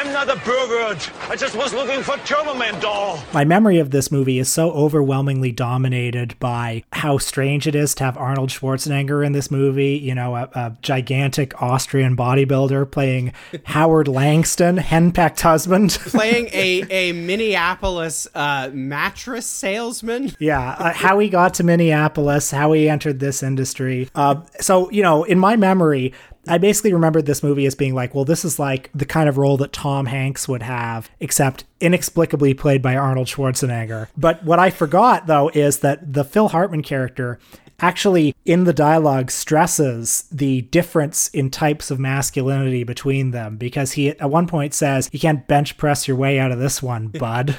I'm not a pervert. I just was looking for Turbo-Man doll. My memory of this movie is so overwhelmingly dominated by how strange it is to have Arnold Schwarzenegger in this movie. You know, a, a gigantic Austrian bodybuilder playing Howard Langston, henpecked husband. Playing a, a Minneapolis uh, mattress salesman. Yeah, uh, how he got to Minneapolis, how he entered this industry. Uh, so, you know, in my memory, I basically remembered this movie as being like, well, this is like the kind of role that Tom Hanks would have, except inexplicably played by Arnold Schwarzenegger. But what I forgot, though, is that the Phil Hartman character actually in the dialogue stresses the difference in types of masculinity between them because he at one point says you can't bench press your way out of this one bud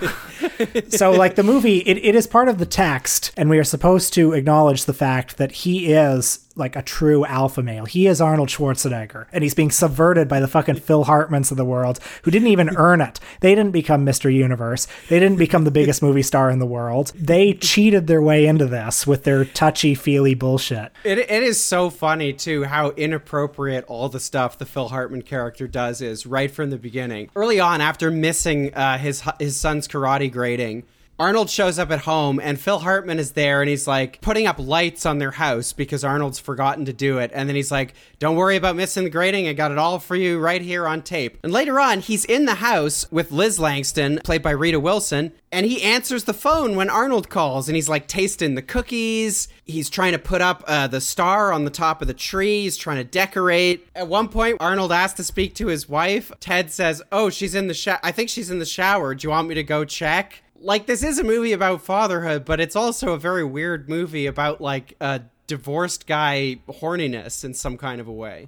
so like the movie it, it is part of the text and we are supposed to acknowledge the fact that he is like a true alpha male. He is Arnold Schwarzenegger, and he's being subverted by the fucking Phil Hartmans of the world who didn't even earn it. They didn't become Mr. Universe. They didn't become the biggest movie star in the world. They cheated their way into this with their touchy feely bullshit. It, it is so funny too how inappropriate all the stuff the Phil Hartman character does is right from the beginning. Early on, after missing uh, his his son's karate grading. Arnold shows up at home and Phil Hartman is there and he's like putting up lights on their house because Arnold's forgotten to do it. And then he's like, Don't worry about missing the grading. I got it all for you right here on tape. And later on, he's in the house with Liz Langston, played by Rita Wilson, and he answers the phone when Arnold calls and he's like tasting the cookies. He's trying to put up uh, the star on the top of the tree. He's trying to decorate. At one point, Arnold asks to speak to his wife. Ted says, Oh, she's in the shower. I think she's in the shower. Do you want me to go check? Like this is a movie about fatherhood, but it's also a very weird movie about like a divorced guy horniness in some kind of a way.